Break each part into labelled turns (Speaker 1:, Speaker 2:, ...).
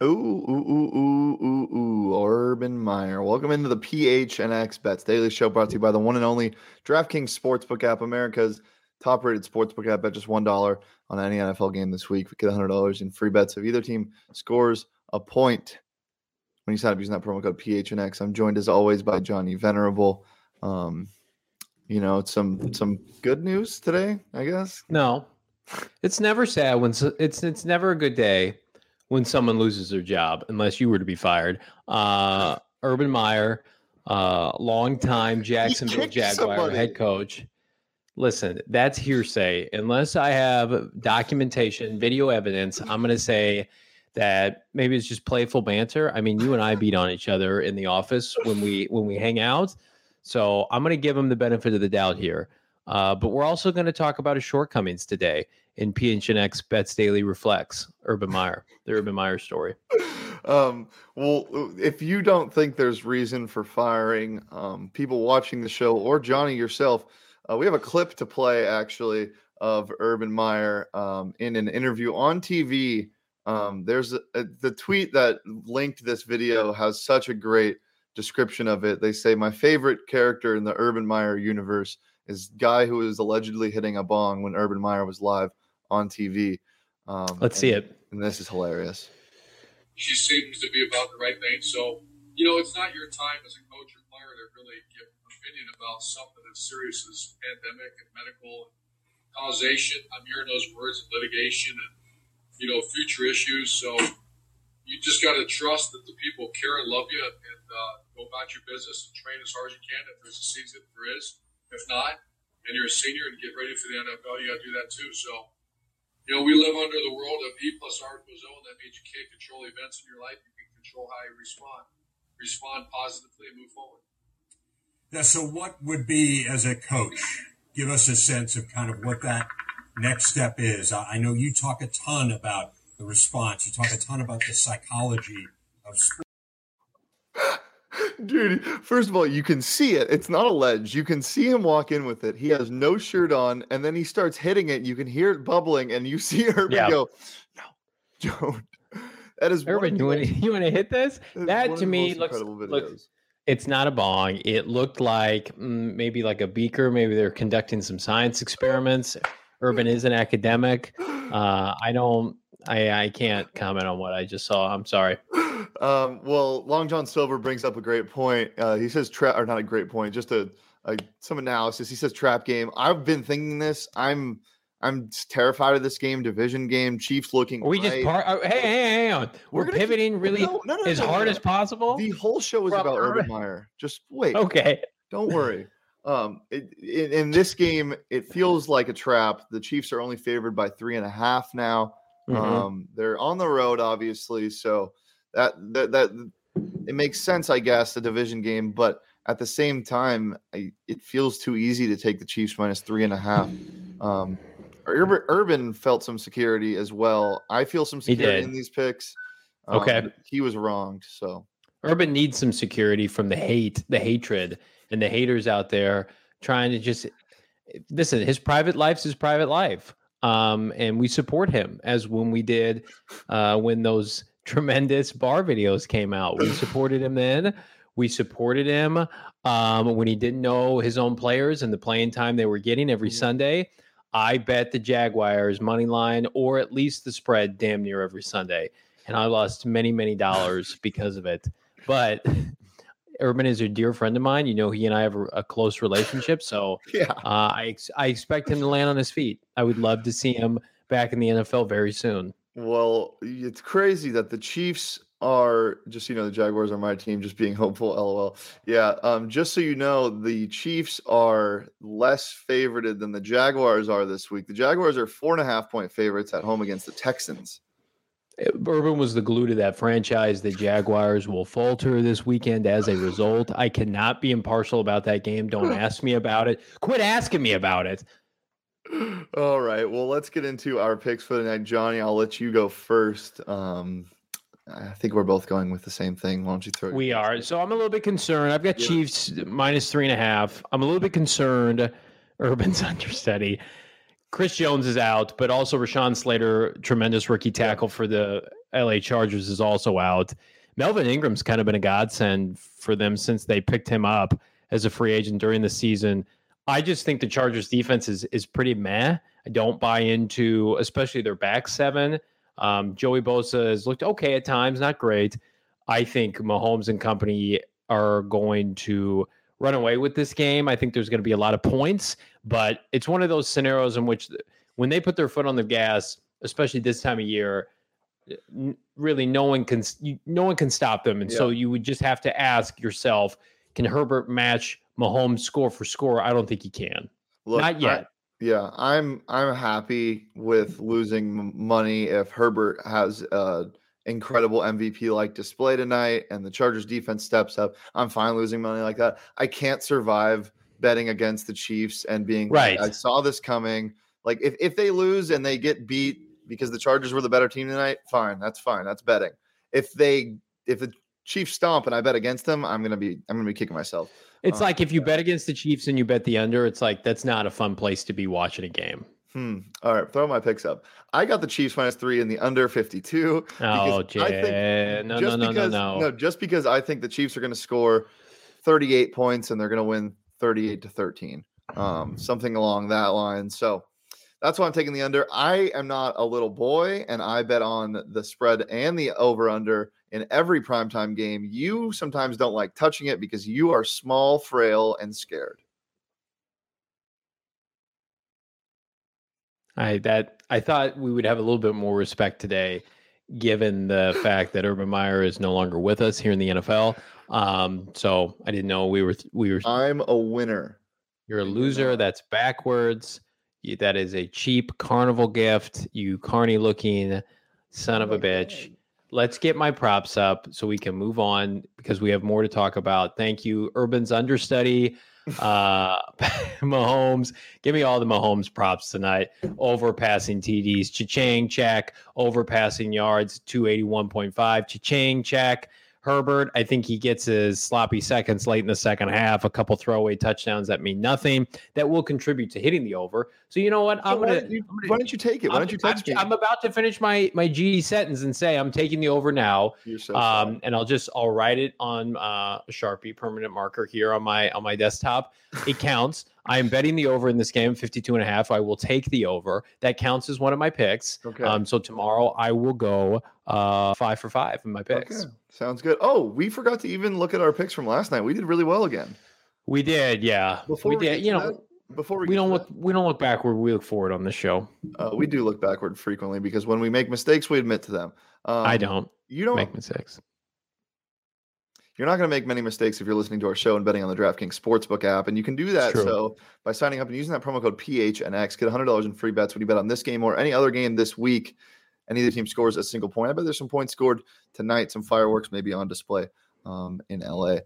Speaker 1: Ooh, ooh, ooh, ooh, ooh, Urban Meyer. Welcome into the PHNX Bets Daily Show brought to you by the one and only DraftKings Sportsbook app, America's top rated sportsbook app at just $1 on any NFL game this week. We Get $100 in free bets if either team scores a point when you sign up using that promo code PHNX. I'm joined as always by Johnny Venerable. Um, you know, some some good news today, I guess.
Speaker 2: No, it's never sad when it's it's never a good day when someone loses their job, unless you were to be fired. Uh, Urban Meyer, uh, longtime Jacksonville Jaguar somebody. head coach. Listen, that's hearsay. Unless I have documentation, video evidence, I'm going to say that maybe it's just playful banter. I mean, you and I beat on each other in the office when we when we hang out. So I'm going to give him the benefit of the doubt here. Uh, but we're also going to talk about his shortcomings today in PHNX Bets Daily Reflects Urban Meyer, the Urban Meyer story.
Speaker 1: Um, well, if you don't think there's reason for firing um, people watching the show or Johnny yourself, uh, we have a clip to play actually of Urban Meyer um, in an interview on TV. Um, there's a, a, the tweet that linked this video has such a great description of it. They say my favorite character in the Urban Meyer universe is guy who was allegedly hitting a bong when Urban Meyer was live on TV.
Speaker 2: Um, Let's and, see it.
Speaker 1: And this is hilarious.
Speaker 3: She seems to be about the right thing. So, you know, it's not your time as a coach or player to really give an opinion about something as serious as pandemic and medical and causation. I'm hearing those words and litigation and, you know, future issues. So you just got to trust that the people care and love you and uh, go about your business and train as hard as you can if there's a season, if there is. If not, and you're a senior and get ready for the NFL, you got to do that too. So, you know, we live under the world of E plus R equals O. That means you can't control events in your life. You can control how you respond. Respond positively and move forward.
Speaker 4: Yeah. So, what would be as a coach? Give us a sense of kind of what that next step is. I know you talk a ton about the response. You talk a ton about the psychology of sports.
Speaker 1: Dude, first of all, you can see it. It's not a ledge. You can see him walk in with it. He has no shirt on, and then he starts hitting it. You can hear it bubbling, and you see Urban yeah. go, "No, don't."
Speaker 2: That is Urban. You want to you want to hit this? That, to me looks, looks. It's not a bong. It looked like mm, maybe like a beaker. Maybe they're conducting some science experiments. Urban is an academic. Uh, I don't. I I can't comment on what I just saw. I'm sorry.
Speaker 1: Um, well, Long John Silver brings up a great point. Uh, he says trap, or not a great point, just a, a some analysis. He says trap game. I've been thinking this. I'm I'm terrified of this game, division game. Chiefs looking.
Speaker 2: we right. just par- oh, hey, hey, hang on. We're, We're pivoting keep, really no, no, no, as hard as possible.
Speaker 1: The whole show is about Urban Meyer. Just wait.
Speaker 2: Okay.
Speaker 1: Don't worry. Um, it, it, in this game, it feels like a trap. The Chiefs are only favored by three and a half now. Mm-hmm. Um, they're on the road, obviously, so that that that it makes sense, I guess, the division game, but at the same time, I, it feels too easy to take the Chiefs minus three and a half. Um, Urban, Urban felt some security as well. I feel some security in these picks.
Speaker 2: Um, okay,
Speaker 1: he was wronged. So
Speaker 2: Urban needs some security from the hate, the hatred, and the haters out there trying to just listen. His private life's his private life, um, and we support him as when we did uh, when those tremendous bar videos came out. We supported him then. We supported him um, when he didn't know his own players and the playing time they were getting every. Sunday. I bet the Jaguars money line or at least the spread damn near every Sunday. And I lost many, many dollars because of it. But Urban is a dear friend of mine. You know, he and I have a, close relationship. So yeah. Uh, I, I expect him to land on his feet. I would love to see him back in the NFL very soon.
Speaker 1: Well, it's crazy that the Chiefs are just you know the Jaguars are my team. Just being hopeful, lol. Yeah, um, just so you know, the Chiefs are less favored than the Jaguars are this week. The Jaguars are four and a half point favorites at home against the Texans.
Speaker 2: Urban was the glue to that franchise. The Jaguars will falter this weekend as a result. I cannot be impartial about that game. Don't ask me about it. Quit asking me about it.
Speaker 1: All right. Well, let's get into our picks for the night. Johnny, I'll let you go first. Um, I think we're both going with the same thing. Why don't you throw?
Speaker 2: We are. So I'm a little bit concerned. I've got yeah. Chiefs minus three and a half. I'm a little bit concerned. Urban's understudy. Chris Jones is out, but also Rashawn Slater, tremendous rookie tackle for the LA Chargers, is also out. Melvin Ingram's kind of been a godsend for them since they picked him up as a free agent during the season. I just think the Chargers defense is is pretty meh. I don't buy into, especially their back seven. Um, Joey Bosa has looked okay at times, not great. I think Mahomes and company are going to run away with this game. I think there's going to be a lot of points, but it's one of those scenarios in which when they put their foot on the gas, especially this time of year, really no one can no one can stop them, and yeah. so you would just have to ask yourself, can Herbert match Mahomes score for score? I don't think he can. Look, Not yet. I,
Speaker 1: yeah, I'm I'm happy with losing money if Herbert has a incredible MVP like display tonight and the Chargers defense steps up. I'm fine losing money like that. I can't survive betting against the Chiefs and being
Speaker 2: right.
Speaker 1: I saw this coming. Like if, if they lose and they get beat because the Chargers were the better team tonight, fine. That's fine. That's betting. If they if the Chiefs stomp and I bet against them, I'm gonna be I'm gonna be kicking myself.
Speaker 2: It's uh, like if you bet against the Chiefs and you bet the under, it's like that's not a fun place to be watching a game.
Speaker 1: Hmm. All right, throw my picks up. I got the Chiefs minus three in the under 52.
Speaker 2: Oh, Jay. No, no, no,
Speaker 1: because,
Speaker 2: no, no.
Speaker 1: No, just because I think the Chiefs are going to score 38 points and they're going to win 38 to 13. Um, something along that line. So that's why I'm taking the under. I am not a little boy, and I bet on the spread and the over under in every primetime game. You sometimes don't like touching it because you are small, frail, and scared.
Speaker 2: I that I thought we would have a little bit more respect today, given the fact that Urban Meyer is no longer with us here in the NFL. Um, so I didn't know we were we were.
Speaker 1: I'm a winner.
Speaker 2: You're a loser. That's backwards. That is a cheap carnival gift. You carny looking son of a bitch let's get my props up so we can move on because we have more to talk about. Thank you, Urban's understudy, uh, Mahomes. Give me all the Mahomes props tonight. Overpassing TDs, cha-ching, check. Overpassing yards, 281.5, cha-ching, check. Herbert, I think he gets his sloppy seconds late in the second half, a couple throwaway touchdowns that mean nothing that will contribute to hitting the over. So you know what? I'm gonna.
Speaker 1: Why, why don't you take it? Why don't you
Speaker 2: I'm, me? I'm about to finish my my G sentence and say I'm taking the over now.
Speaker 1: So
Speaker 2: um, and I'll just I'll write it on uh, a sharpie permanent marker here on my on my desktop. It counts. I am betting the over in this game, 52 and a half. I will take the over. That counts as one of my picks. Okay. Um, so tomorrow I will go uh, five for five in my picks. Okay.
Speaker 1: Sounds good. Oh, we forgot to even look at our picks from last night. We did really well again.
Speaker 2: We did, yeah. Before we, we did, you know. That, before we, we don't look, that, we don't look backward. We look forward on this show.
Speaker 1: Uh, we do look backward frequently because when we make mistakes, we admit to them.
Speaker 2: Um, I don't.
Speaker 1: You don't
Speaker 2: make mistakes.
Speaker 1: You're not going to make many mistakes if you're listening to our show and betting on the DraftKings Sportsbook app. And you can do that. So by signing up and using that promo code PHNX, get $100 in free bets when you bet on this game or any other game this week. Any of the team scores a single point. I bet there's some points scored tonight, some fireworks maybe on display um, in LA.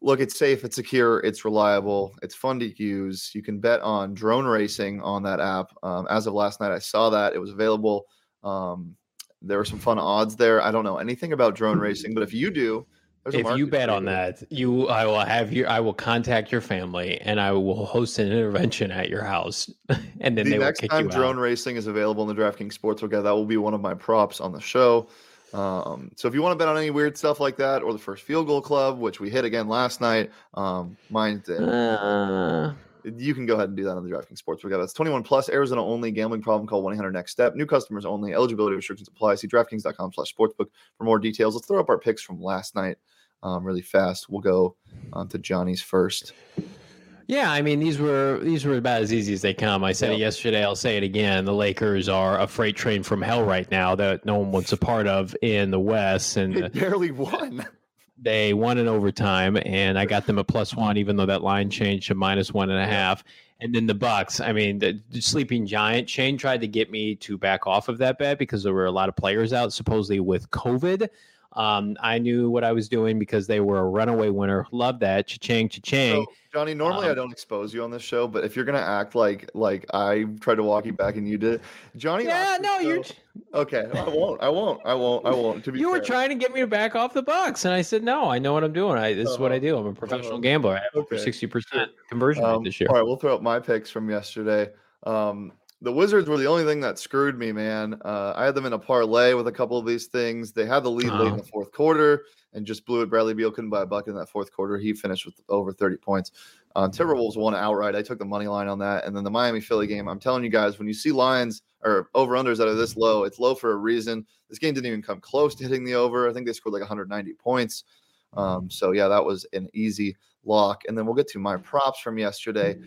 Speaker 1: Look, it's safe, it's secure, it's reliable, it's fun to use. You can bet on drone racing on that app. Um, as of last night, I saw that it was available. Um, there were some fun odds there. I don't know anything about drone racing, but if you do,
Speaker 2: if you bet on that, you I will have you I will contact your family and I will host an intervention at your house, and then the they next will kick time
Speaker 1: drone racing is available in the DraftKings Sportsbook, that will be one of my props on the show. Um, so if you want to bet on any weird stuff like that, or the first field goal club, which we hit again last night, um, mine did. Uh, you can go ahead and do that on the DraftKings Sportsbook. That's 21 plus, Arizona only, gambling problem. Call 1 800 Next Step. New customers only. Eligibility restrictions apply. See DraftKings.com/sportsbook for more details. Let's throw up our picks from last night um, really fast. We'll go um, to Johnny's first.
Speaker 2: Yeah, I mean these were these were about as easy as they come. I said yep. it yesterday. I'll say it again. The Lakers are a freight train from hell right now that no one wants a part of in the West, and
Speaker 1: they barely won.
Speaker 2: They won in overtime, and I got them a plus one, even though that line changed to minus one and a half. And then the Bucks. I mean, the, the sleeping giant. Shane tried to get me to back off of that bet because there were a lot of players out, supposedly with COVID. Um, I knew what I was doing because they were a runaway winner. Love that. Cha-ching, cha-ching.
Speaker 1: So, Johnny, normally
Speaker 2: Um,
Speaker 1: I don't expose you on this show, but if you're gonna act like like I tried to walk you back and you did, Johnny.
Speaker 2: yeah, no,
Speaker 1: week,
Speaker 2: you're.
Speaker 1: okay. I won't. I won't. I won't. I won't. To be
Speaker 2: You were trying to get me to back off the Bucks, and I said no. I know what I'm doing. I this is what I do. I'm a professional
Speaker 1: Uh-huh.
Speaker 2: gambler. I have over sixty percent conversion rate
Speaker 1: Um,
Speaker 2: this year.
Speaker 1: All right, we'll throw up my picks from yesterday. Um, the Wizards were the only thing that screwed me, man. Uh, I had them in a parlay with a couple of these things. They had the lead late in
Speaker 2: Oh.
Speaker 1: the fourth quarter and just blew it. Bradley Beal couldn't buy a bucket in that fourth quarter. He finished with over 30 points. Uh, Timberwolves won outright. I took the money line on that. And then the Miami Philly game. I'm telling you guys, when you see lines or over unders that are this low, it's low for a reason. This game didn't even come close to hitting the over. I think they scored like 190 points. Um, so yeah, that was an easy lock. And then we'll get to my props from yesterday.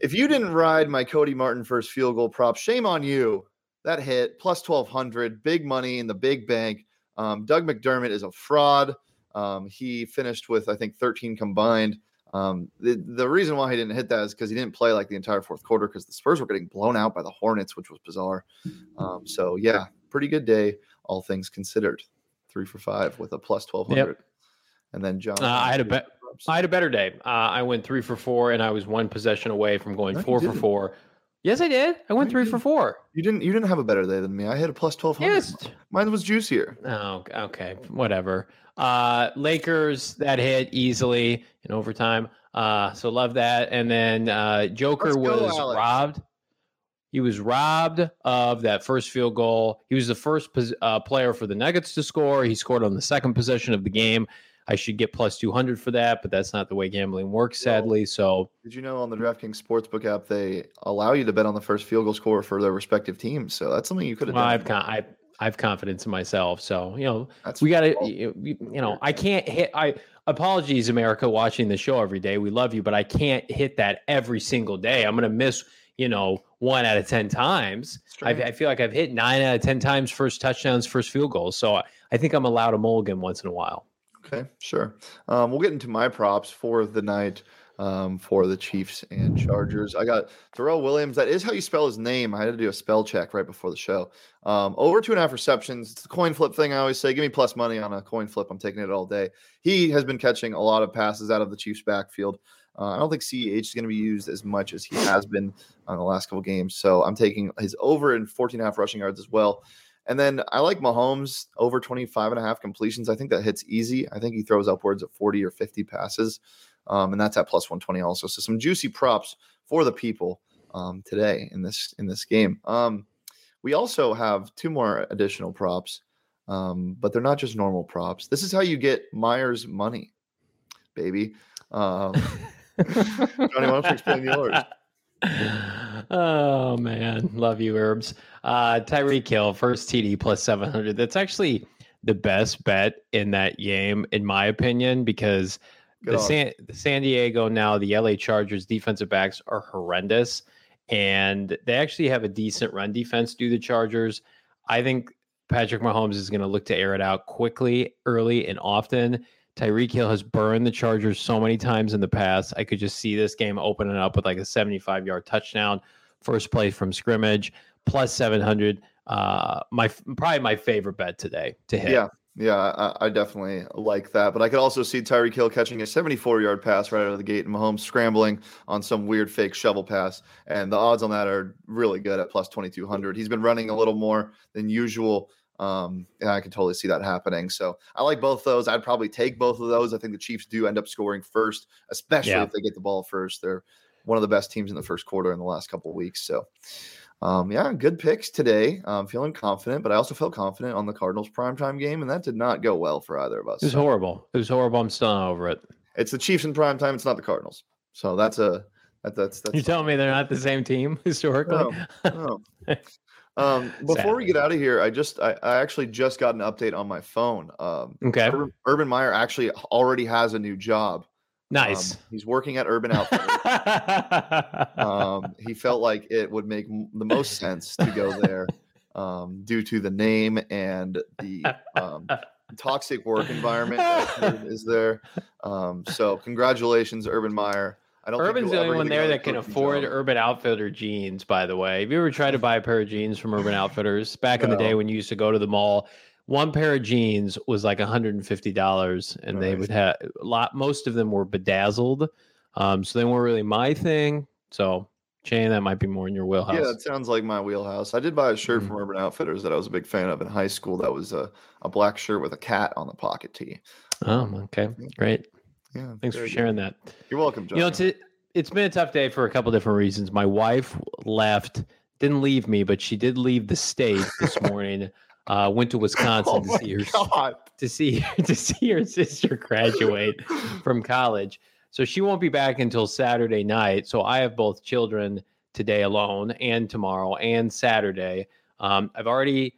Speaker 1: If you didn't ride my Cody Martin first field goal prop, shame on you. That hit plus 1200, big money in the big bank. Um, Doug McDermott is a fraud. Um, he finished with, I think, 13 combined. Um, the, the reason why he didn't hit that is because he didn't play like the entire fourth quarter because the Spurs were getting blown out by the Hornets, which was bizarre. Um, so, yeah, pretty good day, all things considered. Three for five with a plus 1200. And then John.
Speaker 2: Uh, I had a bet. I had a better day. Uh, I went three for four, and I was one possession away from going
Speaker 1: No,
Speaker 2: four for four. Yes, I did. I went
Speaker 1: you
Speaker 2: three for four.
Speaker 1: You didn't you didn't have a better day than me. I hit a plus 1200.
Speaker 2: Yes.
Speaker 1: Mine was juicier.
Speaker 2: Oh, okay. Whatever. Uh, Lakers that hit easily in overtime. Uh, so love that. And then uh, Joker
Speaker 1: go,
Speaker 2: was
Speaker 1: Alex.
Speaker 2: robbed. He was robbed of that first field goal. He was the first pos- uh, player for the Nuggets to score. He scored on the second possession of the game. I should get plus 200 for that, but that's not the way gambling works,
Speaker 1: Well,
Speaker 2: sadly. So
Speaker 1: Did you know on the DraftKings Sportsbook app they allow you to bet on the first field goal score for their respective teams? So that's something you could have
Speaker 2: well,
Speaker 1: done.
Speaker 2: I've, con- I, I have confidence in myself. So, you know,
Speaker 1: That's
Speaker 2: we got to, you, you know, I can't hit. I apologies, America, watching the show every day. We love you, but I can't hit that every single day. I'm going to miss, you know, one out of 10 times. I. I feel like I've hit nine out of 10 times first touchdowns, first field goals. So I, I think I'm allowed a mulligan once in a while.
Speaker 1: Okay, sure. Um, we'll get into my props for the night um, for the Chiefs and Chargers. I got Terrell Williams. That is how you spell his name. I had to do a spell check right before the show. Um, over two and a half receptions. It's the coin flip thing I always say. Give me plus money on a coin flip. I'm taking it all day. He has been catching a lot of passes out of the Chiefs' backfield. Uh, I don't think CEH is going to be used as much as he has been on the last couple games. So I'm taking his over in 14 and a half rushing yards as well. And then I like Mahomes over 25 and a half completions. I think that hits easy. I think he throws upwards of 40 or 50 passes. Um, and that's at plus 120 also. So some juicy props for the people um, today in this in this game. Um, we also have two more additional props, um, but they're not just normal props. This is how you get Myers money, baby. Um, Johnny, why don't you explain yours?
Speaker 2: oh man, love you, Herbs. Uh, Tyreek Hill first TD plus seven hundred. That's actually the best bet in that game, in my opinion, because the. San, the San Diego now the LA Chargers defensive backs are horrendous, and they actually have a decent run defense. Do the Chargers? I think Patrick Mahomes is going to look to air it out quickly, early, and often. Tyreek Hill has burned the Chargers so many times in the past. I could just see this game opening up with like a 75 yard touchdown, first play from scrimmage, plus 700. Uh, my probably my favorite bet today to hit.
Speaker 1: Yeah, yeah, I, I definitely like that. But I could also see Tyreek Hill catching a 74 yard pass right out of the gate and Mahomes scrambling on some weird fake shovel pass. And the odds on that are really good at plus 2200. He's been running a little more than usual. Um, and I can totally see that happening. So I like both those. I'd probably take both of those. I think the Chiefs do end up scoring first, especially
Speaker 2: Yeah.
Speaker 1: if they get the ball first. They're one of the best teams in the first quarter in the last couple of weeks. So um, yeah, good picks today. I'm feeling confident, but I also felt confident on the Cardinals primetime game, and that did not go well for either of us.
Speaker 2: It was
Speaker 1: So
Speaker 2: horrible. It was horrible. I'm still not over it.
Speaker 1: it's the Chiefs in primetime. It's not the Cardinals. So that's a that, that's that's
Speaker 2: You're telling me they're not the same team historically?
Speaker 1: No, no. Um, before we get out of here, I just I, I actually just got an update on my phone. Um,
Speaker 2: Okay.
Speaker 1: Urban, Urban Meyer actually already has a new job.
Speaker 2: Nice.
Speaker 1: Um, he's working at Urban Outfitters. um, he felt like it would make m- the most sense to go there um, due to the name and the um, toxic work environment that is there. Um, so congratulations, Urban Meyer.
Speaker 2: I don't Urban's the only one there that can afford job. Urban Outfitter jeans. By the way, have you ever tried to buy a pair of jeans from Urban Outfitters back no. in the day when you used to go to the mall? One pair of jeans was like $150, and they would have a lot. Most of them were bedazzled, um, so they weren't really my thing. So Shane, that might be more in your wheelhouse.
Speaker 1: Yeah, it sounds like my wheelhouse. I did buy a shirt mm-hmm. from Urban Outfitters that I was a big fan of in high school. That was a, a black shirt with a cat on the pocket tee.
Speaker 2: Oh, okay. Great. Yeah. Thanks for sharing good. that.
Speaker 1: You're welcome,
Speaker 2: John. You know, it's, it's been a tough day for a couple different reasons. My wife left, didn't leave me, but she did leave the state this morning. Uh, went to Wisconsin oh to see her God. to see to see her sister graduate from college. So she won't be back until Saturday night. So I have both children today alone and tomorrow and Saturday. Um, I've already,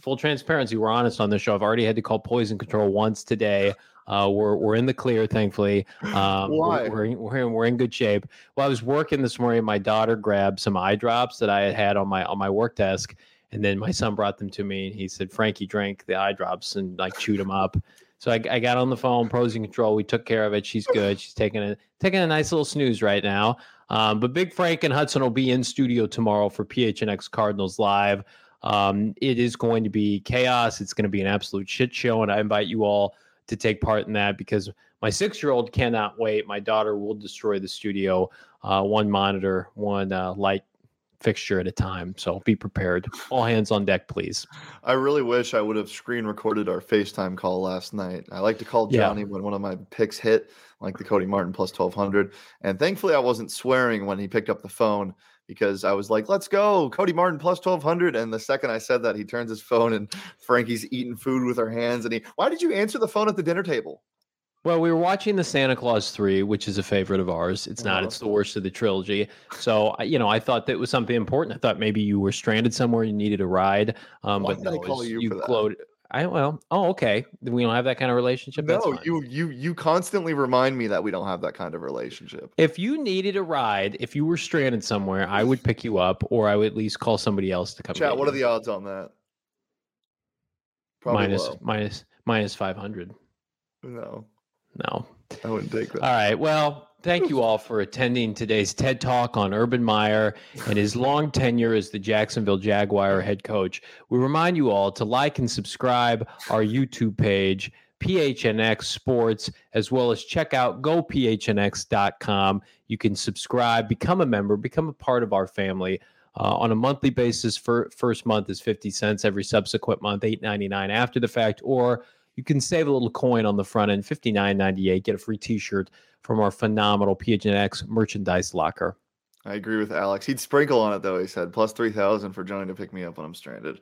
Speaker 2: full transparency, we're honest on this show. I've already had to call poison control once today. Uh, we're we're in the clear, thankfully. Um,
Speaker 1: Why?
Speaker 2: We're, we're, in, we're in good shape. Well, I was working this morning. My daughter grabbed some eye drops that I had had on my on my work desk, and then my son brought them to me. And he said, "Frankie drank the eye drops and like chewed them up." So I, I got on the phone, pros and Control. We took care of it. She's good. She's taking a taking a nice little snooze right now. Um, but Big Frank and Hudson will be in studio tomorrow for PHNX Cardinals Live. Um, it is going to be chaos. It's going to be an absolute shit show, and I invite you all to take part in that because my six year old cannot wait. My daughter will destroy the studio, uh, one monitor, one uh, light fixture at a time. So be prepared. All hands on deck, please.
Speaker 1: I really wish I would have screen recorded our FaceTime call last night. I like to call Johnny yeah. when one of my picks hit, like the Cody Martin plus 1200. And thankfully, I wasn't swearing when he picked up the phone because I was like, let's go, Cody Martin plus 1200. And the second I said that, he turns his phone and Frankie's eating food with her hands. And he, why did you answer the phone at the dinner table?
Speaker 2: Well, we were watching the Santa Claus 3, which is a favorite of ours. It's not, it's the worst of the trilogy. So, you know, I thought that was something important. I thought maybe you were stranded somewhere, you needed a ride. Um, Why but no, call you, you glowed. I well, oh, okay. We don't have that kind of relationship.
Speaker 1: No, you you you constantly remind me that we don't have that kind of relationship.
Speaker 2: If you needed a ride, if you were stranded somewhere, I would pick you up, or I would at least call somebody else to come.
Speaker 1: Chat. What you. are the odds on that?
Speaker 2: Probably minus, minus, minus five hundred.
Speaker 1: No.
Speaker 2: No.
Speaker 1: I wouldn't take that.
Speaker 2: All right. Well, thank you all for attending today's TED Talk on Urban Meyer and his long tenure as the Jacksonville Jaguar head coach. We remind you all to like and subscribe our YouTube page, PHNX Sports, as well as check out gophnx.com. You can subscribe, become a member, become a part of our family. Uh, on a monthly basis, for first month is 50 cents, every subsequent month, 8.99 after the fact, or you can save a little coin on the front end, fifty nine ninety eight. Get a free T-shirt from our phenomenal PHNX merchandise locker.
Speaker 1: I agree with Alex. He'd sprinkle on it though. He said plus three thousand for Johnny to pick me up when I'm stranded.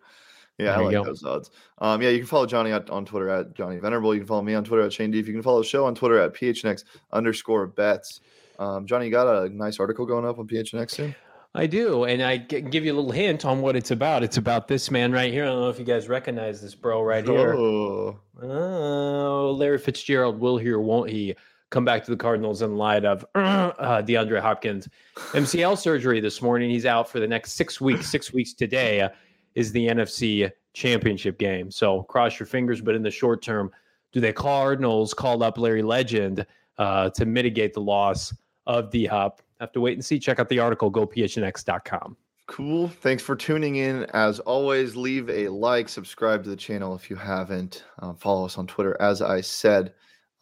Speaker 1: Yeah, there I like those odds. Um, yeah, you can follow Johnny at, on Twitter at Johnny Venerable. You can follow me on Twitter at Shane Deef. You can follow the show on Twitter at PHNX underscore bets. Um, Johnny, you got a nice article going up on PHNX soon?
Speaker 2: I do, and I give you a little hint on what it's about. It's about this man right here. I don't know if you guys recognize this bro right here. Oh, oh Larry Fitzgerald will he or won't he come back to the Cardinals in light of uh, DeAndre Hopkins MCL surgery this morning? He's out for the next six weeks. Six weeks today uh, is the NFC Championship game. So cross your fingers. But in the short term, do the Cardinals call up Larry Legend uh, to mitigate the loss of D Hop? Have to wait and see. Check out the article, gophnx.com.
Speaker 1: Cool. Thanks for tuning in. As always, leave a like, subscribe to the channel if you haven't. Uh, follow us on Twitter, as I said.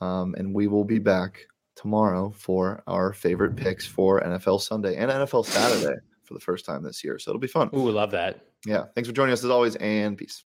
Speaker 1: Um, and we will be back tomorrow for our favorite picks for NFL Sunday and NFL Saturday for the first time this year. So it'll be fun.
Speaker 2: Ooh, we love that.
Speaker 1: Yeah. Thanks for joining us as always, and peace.